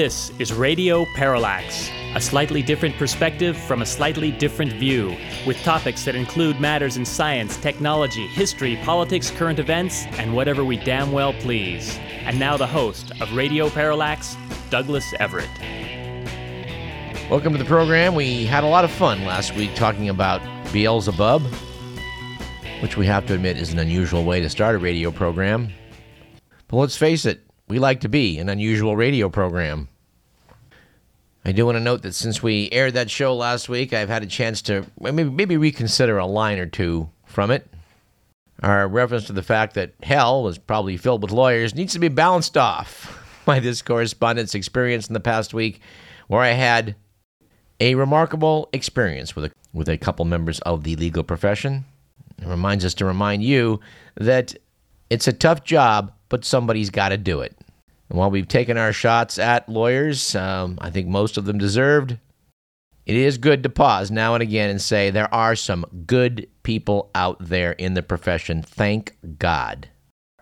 This is Radio Parallax, a slightly different perspective from a slightly different view, with topics that include matters in science, technology, history, politics, current events, and whatever we damn well please. And now the host of Radio Parallax, Douglas Everett. Welcome to the program. We had a lot of fun last week talking about Beelzebub, which we have to admit is an unusual way to start a radio program. But let's face it, we like to be an unusual radio program. I do want to note that since we aired that show last week, I've had a chance to maybe, maybe reconsider a line or two from it. Our reference to the fact that hell was probably filled with lawyers needs to be balanced off by this correspondent's experience in the past week, where I had a remarkable experience with a, with a couple members of the legal profession. It reminds us to remind you that it's a tough job, but somebody's got to do it. And while we've taken our shots at lawyers, um, I think most of them deserved, it is good to pause now and again and say there are some good people out there in the profession. Thank God.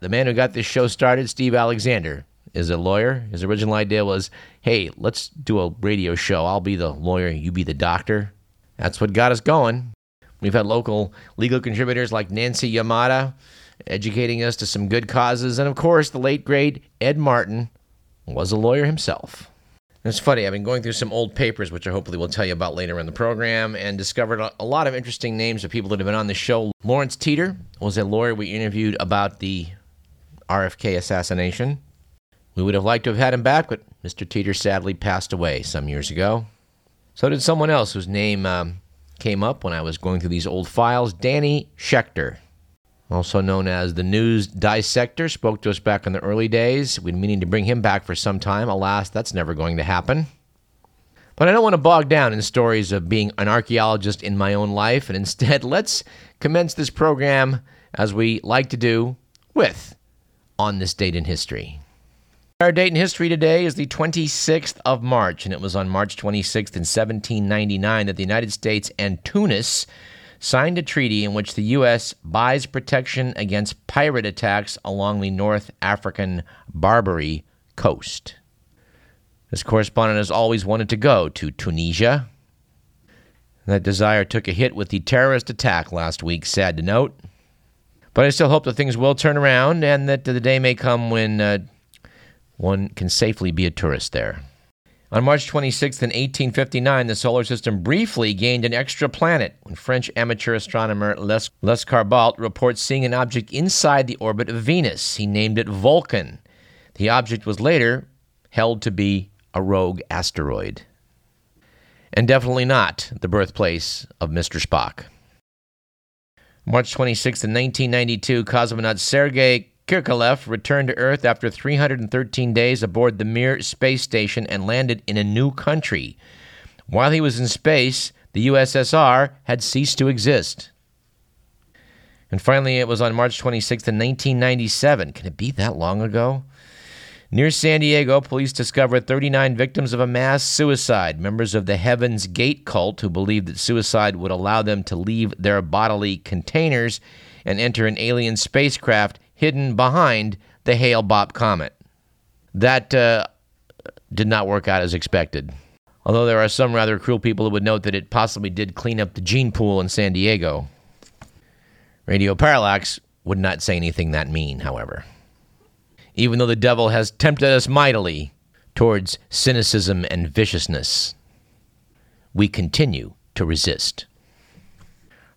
The man who got this show started, Steve Alexander, is a lawyer. His original idea was hey, let's do a radio show. I'll be the lawyer, you be the doctor. That's what got us going. We've had local legal contributors like Nancy Yamada educating us to some good causes. And of course, the late great Ed Martin was a lawyer himself. it's funny, I've been going through some old papers, which I hopefully will tell you about later in the program, and discovered a lot of interesting names of people that have been on the show. Lawrence Teeter was a lawyer we interviewed about the RFK assassination. We would have liked to have had him back, but Mr. Teeter sadly passed away some years ago. So did someone else whose name um, came up when I was going through these old files Danny Schechter also known as the News Dissector, spoke to us back in the early days. We'd meaning to bring him back for some time. Alas, that's never going to happen. But I don't want to bog down in stories of being an archaeologist in my own life, and instead, let's commence this program as we like to do with On This Date in History. Our date in history today is the 26th of March, and it was on March 26th in 1799 that the United States and Tunis signed a treaty in which the U.S. buys protection against pirate attacks along the North African Barbary coast. This correspondent has always wanted to go to Tunisia. That desire took a hit with the terrorist attack last week, sad to note. But I still hope that things will turn around and that the day may come when uh, one can safely be a tourist there. On March 26, in 1859, the solar system briefly gained an extra planet when French amateur astronomer Les, Lescarbault reports seeing an object inside the orbit of Venus. He named it Vulcan. The object was later held to be a rogue asteroid. And definitely not the birthplace of Mr. Spock. March 26, 1992, cosmonaut Sergei Krikalev returned to Earth after 313 days aboard the Mir space station and landed in a new country. While he was in space, the USSR had ceased to exist. And finally, it was on March 26th, 1997. Can it be that long ago? Near San Diego, police discovered 39 victims of a mass suicide, members of the Heaven's Gate cult who believed that suicide would allow them to leave their bodily containers and enter an alien spacecraft hidden behind the Hale Bopp comet. That uh, did not work out as expected. Although there are some rather cruel people who would note that it possibly did clean up the gene pool in San Diego. Radio Parallax would not say anything that mean, however. Even though the devil has tempted us mightily towards cynicism and viciousness, we continue to resist.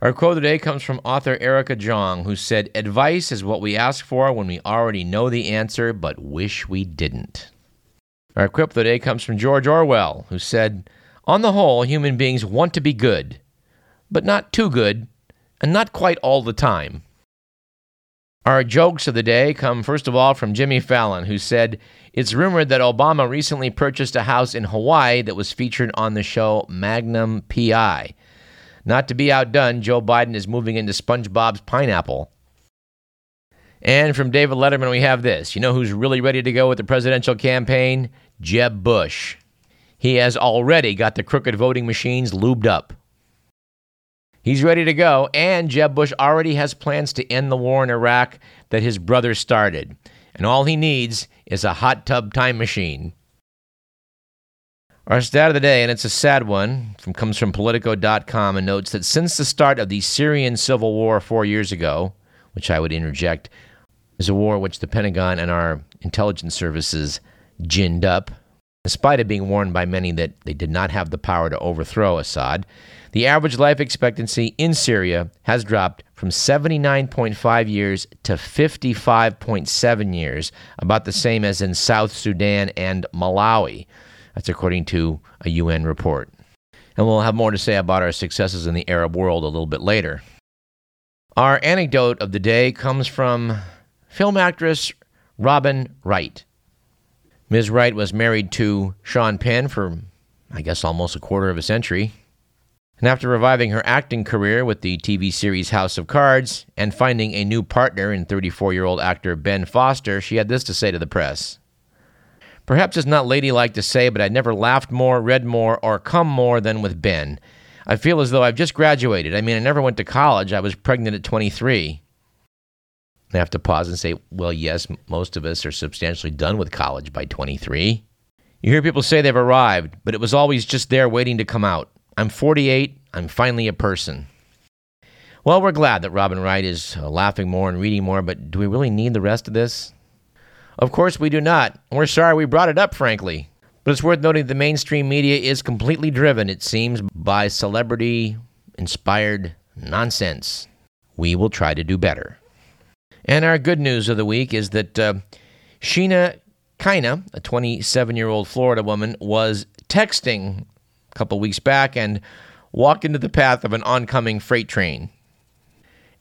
Our quote today comes from author Erica Jong, who said, Advice is what we ask for when we already know the answer but wish we didn't. Our quip day comes from George Orwell, who said, On the whole, human beings want to be good, but not too good, and not quite all the time. Our jokes of the day come first of all from Jimmy Fallon, who said, It's rumored that Obama recently purchased a house in Hawaii that was featured on the show Magnum PI. Not to be outdone, Joe Biden is moving into SpongeBob's pineapple. And from David Letterman, we have this. You know who's really ready to go with the presidential campaign? Jeb Bush. He has already got the crooked voting machines lubed up. He's ready to go, and Jeb Bush already has plans to end the war in Iraq that his brother started. And all he needs is a hot tub time machine. Our stat of the day, and it's a sad one, from, comes from Politico.com and notes that since the start of the Syrian civil war four years ago, which I would interject, is a war which the Pentagon and our intelligence services ginned up, in spite of being warned by many that they did not have the power to overthrow Assad, the average life expectancy in Syria has dropped from 79.5 years to 55.7 years, about the same as in South Sudan and Malawi. That's according to a UN report. And we'll have more to say about our successes in the Arab world a little bit later. Our anecdote of the day comes from film actress Robin Wright. Ms. Wright was married to Sean Penn for, I guess, almost a quarter of a century. And after reviving her acting career with the TV series House of Cards and finding a new partner in 34 year old actor Ben Foster, she had this to say to the press. Perhaps it's not ladylike to say, but I never laughed more, read more, or come more than with Ben. I feel as though I've just graduated. I mean, I never went to college. I was pregnant at 23. I have to pause and say, well, yes, most of us are substantially done with college by 23. You hear people say they've arrived, but it was always just there waiting to come out. I'm 48. I'm finally a person. Well, we're glad that Robin Wright is uh, laughing more and reading more, but do we really need the rest of this? Of course, we do not. We're sorry we brought it up, frankly. But it's worth noting the mainstream media is completely driven, it seems, by celebrity inspired nonsense. We will try to do better. And our good news of the week is that uh, Sheena Kina, a 27 year old Florida woman, was texting a couple weeks back and walked into the path of an oncoming freight train.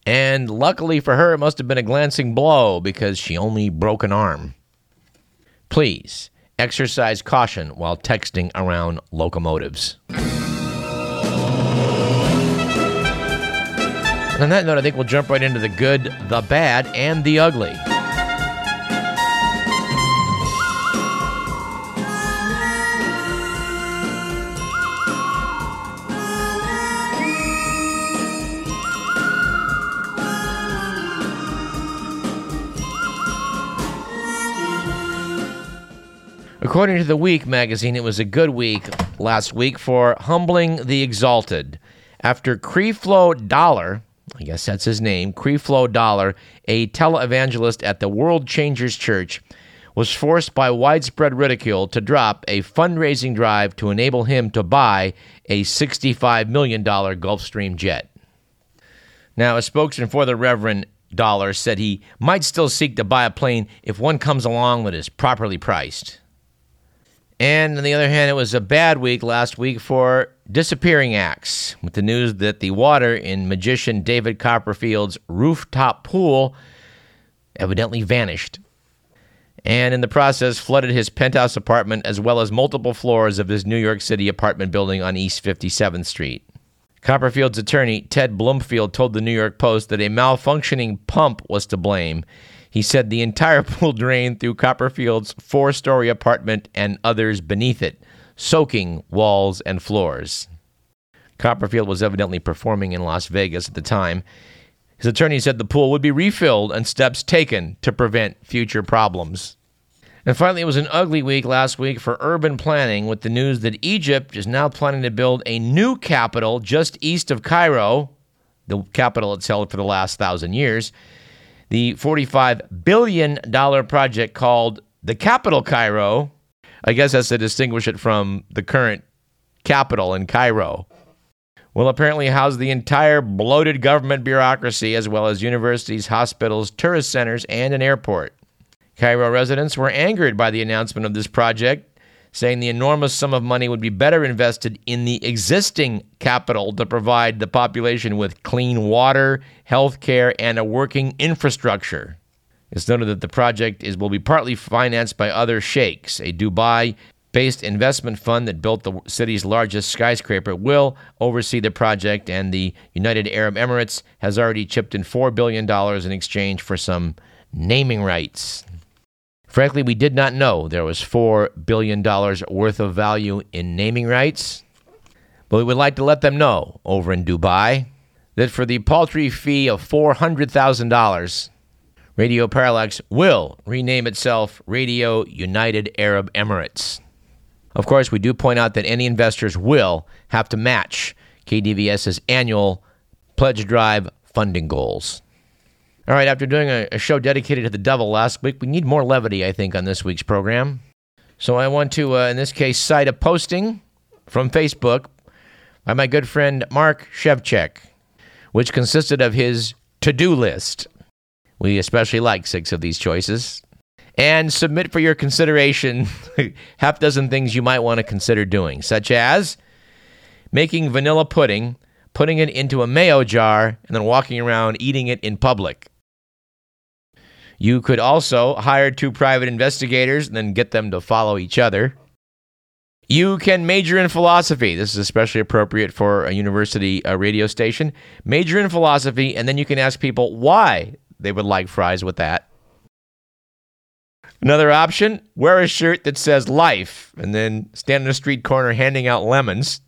And luckily for her, it must have been a glancing blow because she only broke an arm. Please exercise caution while texting around locomotives. On that note, I think we'll jump right into the good, the bad, and the ugly. According to the Week magazine, it was a good week last week for Humbling the Exalted. After Creflo Dollar, I guess that's his name, Creflo Dollar, a televangelist at the World Changers Church, was forced by widespread ridicule to drop a fundraising drive to enable him to buy a $65 million Gulfstream jet. Now, a spokesman for the Reverend Dollar said he might still seek to buy a plane if one comes along that is properly priced. And on the other hand, it was a bad week last week for disappearing acts, with the news that the water in magician David Copperfield's rooftop pool evidently vanished. And in the process, flooded his penthouse apartment as well as multiple floors of his New York City apartment building on East 57th Street. Copperfield's attorney, Ted Bloomfield, told the New York Post that a malfunctioning pump was to blame he said the entire pool drained through Copperfield's four story apartment and others beneath it, soaking walls and floors. Copperfield was evidently performing in Las Vegas at the time. His attorney said the pool would be refilled and steps taken to prevent future problems. And finally, it was an ugly week last week for urban planning with the news that Egypt is now planning to build a new capital just east of Cairo, the capital it's held for the last thousand years the $45 billion project called the Capital Cairo. I guess that's to distinguish it from the current capital in Cairo. Will apparently house the entire bloated government bureaucracy as well as universities, hospitals, tourist centers, and an airport. Cairo residents were angered by the announcement of this project saying the enormous sum of money would be better invested in the existing capital to provide the population with clean water, health care, and a working infrastructure. It's noted that the project is, will be partly financed by other sheikhs. A Dubai based investment fund that built the city's largest skyscraper will oversee the project, and the United Arab Emirates has already chipped in $4 billion in exchange for some naming rights. Frankly, we did not know there was $4 billion worth of value in naming rights, but we would like to let them know over in Dubai that for the paltry fee of $400,000, Radio Parallax will rename itself Radio United Arab Emirates. Of course, we do point out that any investors will have to match KDVS's annual pledge drive funding goals. All right, after doing a, a, show dedicated to the devil last week, we need more levity, I think, on this week's program. So I want to, uh, in this case, cite a posting from Facebook by my good friend Mark Shevchek, which consisted of his to do list. We especially like six of these choices. And submit for your consideration half dozen things you might want to consider doing, such as making vanilla pudding, putting it into a mayo jar, and then walking around eating it in public. You could also hire two private investigators and then get them to follow each other. You can major in philosophy. This is especially appropriate for a university radio station. Major in philosophy, and then you can ask people why they would like fries with that. Another option wear a shirt that says life, and then stand in a street corner handing out lemons.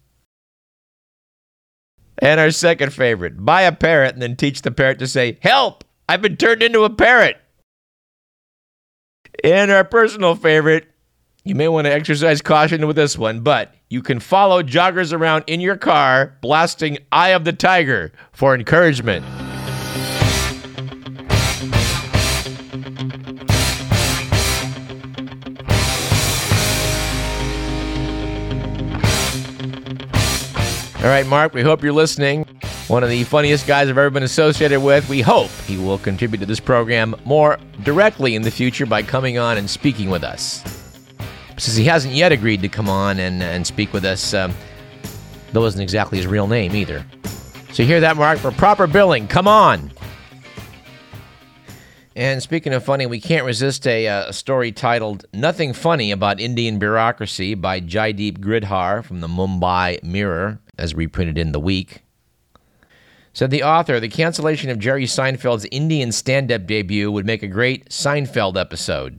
And our second favorite buy a parrot and then teach the parrot to say, Help! I've been turned into a parrot. And our personal favorite you may want to exercise caution with this one, but you can follow joggers around in your car blasting Eye of the Tiger for encouragement. All right, Mark, we hope you're listening. One of the funniest guys I've ever been associated with. We hope he will contribute to this program more directly in the future by coming on and speaking with us since he hasn't yet agreed to come on and, and speak with us. Um, that wasn't exactly his real name either. So hear that, Mark? For proper billing, come on. And speaking of funny, we can't resist a, uh, a, story titled Nothing Funny About Indian Bureaucracy by Jaideep Gridhar from the Mumbai Mirror, as reprinted in The Week. Said the author, the cancellation of Jerry Seinfeld's Indian stand up debut would make a great Seinfeld episode.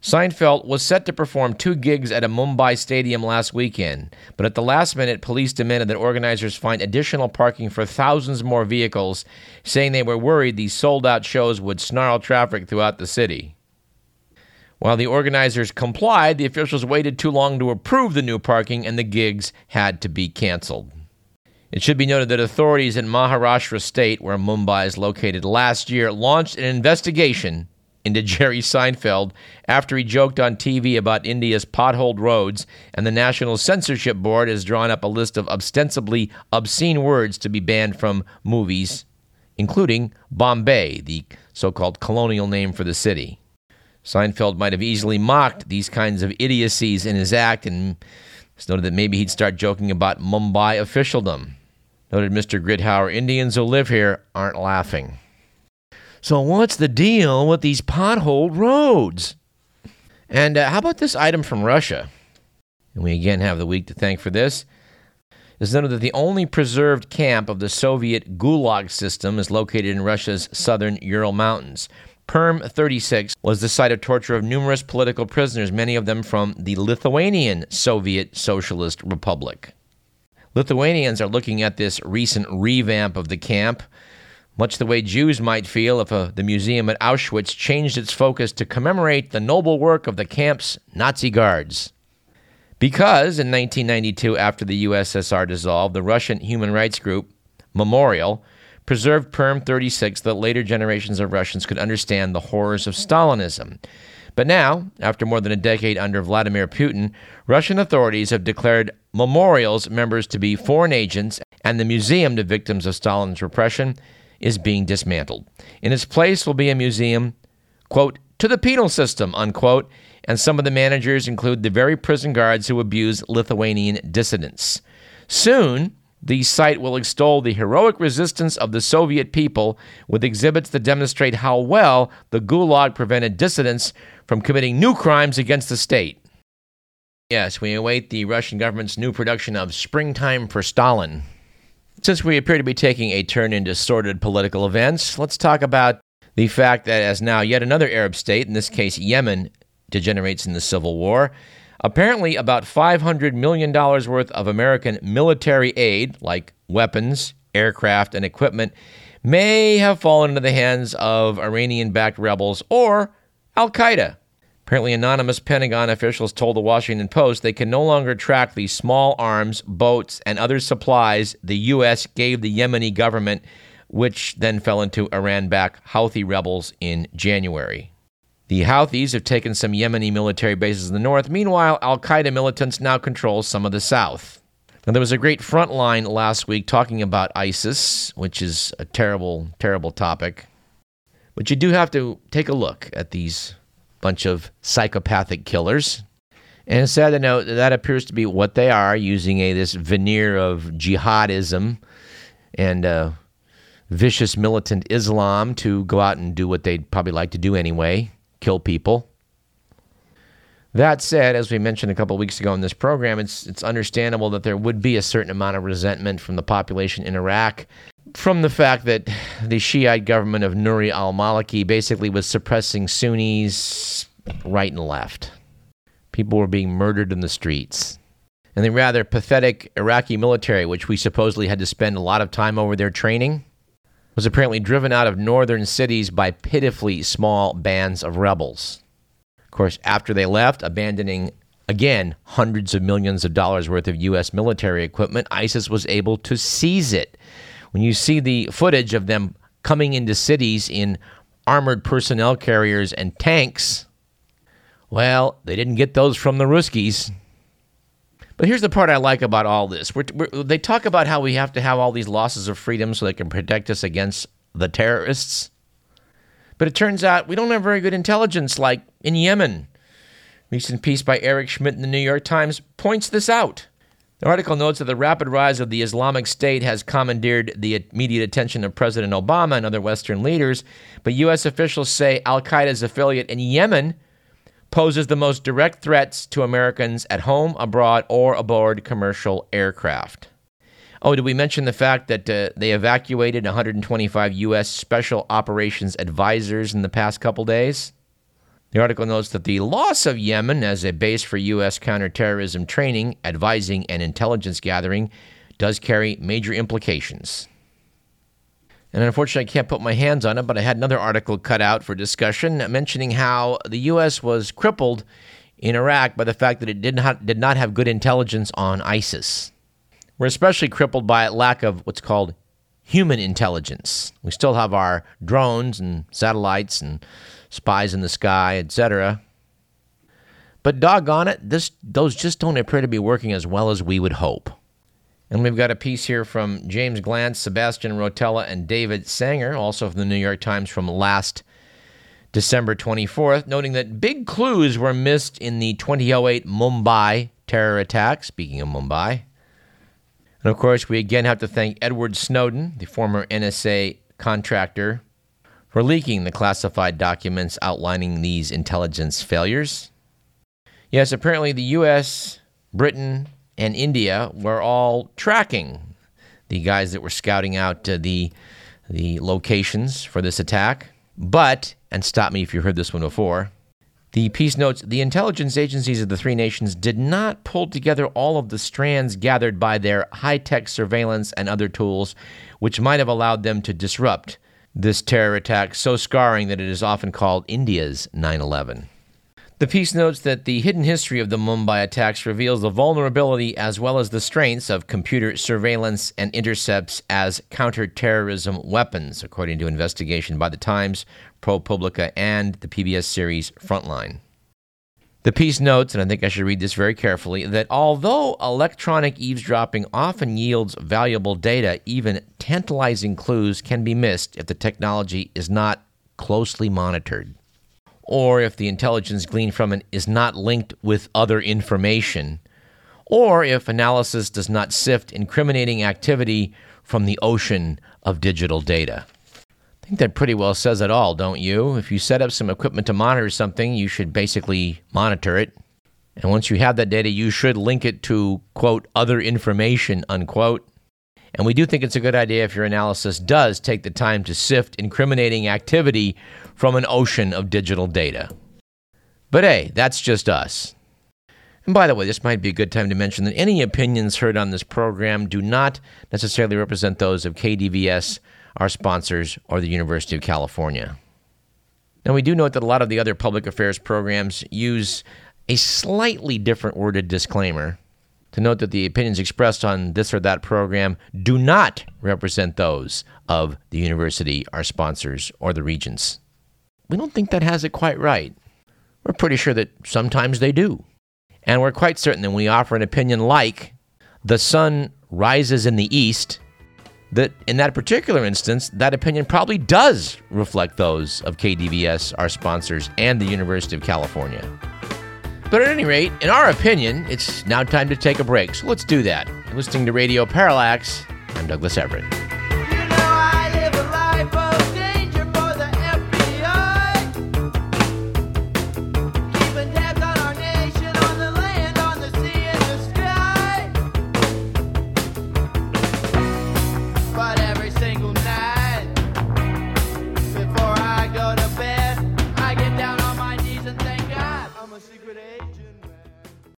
Seinfeld was set to perform two gigs at a Mumbai stadium last weekend, but at the last minute, police demanded that organizers find additional parking for thousands more vehicles, saying they were worried these sold out shows would snarl traffic throughout the city. While the organizers complied, the officials waited too long to approve the new parking and the gigs had to be canceled. It should be noted that authorities in Maharashtra state, where Mumbai is located, last year launched an investigation into Jerry Seinfeld after he joked on TV about India's potholed roads, and the National Censorship Board has drawn up a list of ostensibly obscene words to be banned from movies, including Bombay, the so called colonial name for the city. Seinfeld might have easily mocked these kinds of idiocies in his act and it's noted that maybe he'd start joking about Mumbai officialdom. Noted Mr. Gridhauer, Indians who live here aren't laughing. So, what's the deal with these potholed roads? And uh, how about this item from Russia? And we again have the week to thank for this. It's noted that the only preserved camp of the Soviet Gulag system is located in Russia's southern Ural Mountains. Perm 36 was the site of torture of numerous political prisoners, many of them from the Lithuanian Soviet Socialist Republic. Lithuanians are looking at this recent revamp of the camp much the way Jews might feel if uh, the museum at Auschwitz changed its focus to commemorate the noble work of the camp's Nazi guards. Because in 1992, after the USSR dissolved, the Russian human rights group Memorial preserved Perm 36 so that later generations of Russians could understand the horrors of Stalinism. But now, after more than a decade under Vladimir Putin, Russian authorities have declared Memorial's members to be foreign agents and the museum to victims of Stalin's repression is being dismantled. In its place will be a museum, quote, to the penal system, unquote, and some of the managers include the very prison guards who abuse Lithuanian dissidents. Soon, the site will extol the heroic resistance of the Soviet people with exhibits that demonstrate how well the Gulag prevented dissidents from committing new crimes against the state. Yes, we await the Russian government's new production of Springtime for Stalin. Since we appear to be taking a turn into sordid political events, let's talk about the fact that as now yet another Arab state, in this case Yemen, degenerates in the civil war, apparently about $500 million worth of American military aid, like weapons, aircraft, and equipment, may have fallen into the hands of Iranian backed rebels or Al Qaeda. Apparently, anonymous Pentagon officials told the Washington Post they can no longer track the small arms, boats, and other supplies the U.S. gave the Yemeni government, which then fell into Iran backed Houthi rebels in January. The Houthis have taken some Yemeni military bases in the north. Meanwhile, Al Qaeda militants now control some of the south. Now, there was a great Frontline last week talking about ISIS, which is a terrible, terrible topic. But you do have to take a look at these bunch of psychopathic killers. And sad to note that that appears to be what they are, using a this veneer of jihadism and uh, vicious militant Islam to go out and do what they'd probably like to do anyway kill people. That said, as we mentioned a couple weeks ago in this program, it's, it's understandable that there would be a certain amount of resentment from the population in Iraq from the fact that the Shiite government of Nouri al Maliki basically was suppressing Sunnis right and left. People were being murdered in the streets. And the rather pathetic Iraqi military, which we supposedly had to spend a lot of time over there training, was apparently driven out of northern cities by pitifully small bands of rebels. Of course, after they left, abandoning again hundreds of millions of dollars worth of U.S. military equipment, ISIS was able to seize it when you see the footage of them coming into cities in armored personnel carriers and tanks, well, they didn't get those from the Ruskies. But here's the part I like about all this. We're, we're, they talk about how we have to have all these losses of freedom so they can protect us against the terrorists. But it turns out we don't have very good intelligence, like in Yemen. Recent piece by Eric Schmitt in the New York Times points this out. The article notes that the rapid rise of the Islamic State has commandeered the immediate attention of President Obama and other Western leaders, but U.S. officials say Al Qaeda's affiliate in Yemen poses the most direct threats to Americans at home, abroad, or aboard commercial aircraft. Oh, did we mention the fact that uh, they evacuated 125 U.S. Special Operations advisors in the past couple days? The article notes that the loss of Yemen as a base for U.S. counterterrorism training, advising, and intelligence gathering does carry major implications. And unfortunately, I can't put my hands on it, but I had another article cut out for discussion mentioning how the U.S. was crippled in Iraq by the fact that it did not, did not have good intelligence on ISIS. We're especially crippled by a lack of what's called human intelligence. We still have our drones and satellites and spies in the sky, etc. But doggone it, this, those just don't appear to be working as well as we would hope. And we've got a piece here from James Glanz, Sebastian Rotella, and David Sanger, also from the New York Times from last December 24th, noting that big clues were missed in the 2008 Mumbai terror attack. Speaking of Mumbai. And of course, we again have to thank Edward Snowden, the former NSA contractor for leaking the classified documents outlining these intelligence failures. Yes, apparently the US, Britain, and India were all tracking the guys that were scouting out uh, the the locations for this attack. But, and stop me if you heard this one before, the piece notes the intelligence agencies of the three nations did not pull together all of the strands gathered by their high tech surveillance and other tools, which might have allowed them to disrupt this terror attack so scarring that it is often called India's 9 11. The piece notes that the hidden history of the Mumbai attacks reveals the vulnerability as well as the strengths of computer surveillance and intercepts as counterterrorism weapons, according to investigation by The Times, ProPublica, and the PBS series Frontline. The piece notes, and I think I should read this very carefully, that although electronic eavesdropping often yields valuable data, even tantalizing clues can be missed if the technology is not closely monitored, or if the intelligence gleaned from it is not linked with other information, or if analysis does not sift incriminating activity from the ocean of digital data. I think that pretty well says it all, don't you? If you set up some equipment to monitor something, you should basically monitor it. And once you have that data, you should link it to, quote, other information, unquote. And we do think it's a good idea if your analysis does take the time to sift incriminating activity from an ocean of digital data. But hey, that's just us. And by the way, this might be a good time to mention that any opinions heard on this program do not necessarily represent those of KDVS our sponsors, or the University of California. Now, we do note that a lot of the other public affairs programs use a slightly different worded disclaimer to note that the opinions expressed on this or that program do not represent those of the university, our sponsors, or the regents. We don't think that has it quite right. We're pretty sure that sometimes they do. And we're quite certain that we offer an opinion like, the sun rises in the east, that in that particular instance, that opinion probably does reflect those of KDVS, our sponsors, and the University of California. But at any rate, in our opinion, it's now time to take a break. So let's do that. Listening to Radio Parallax. I'm Douglas Everett.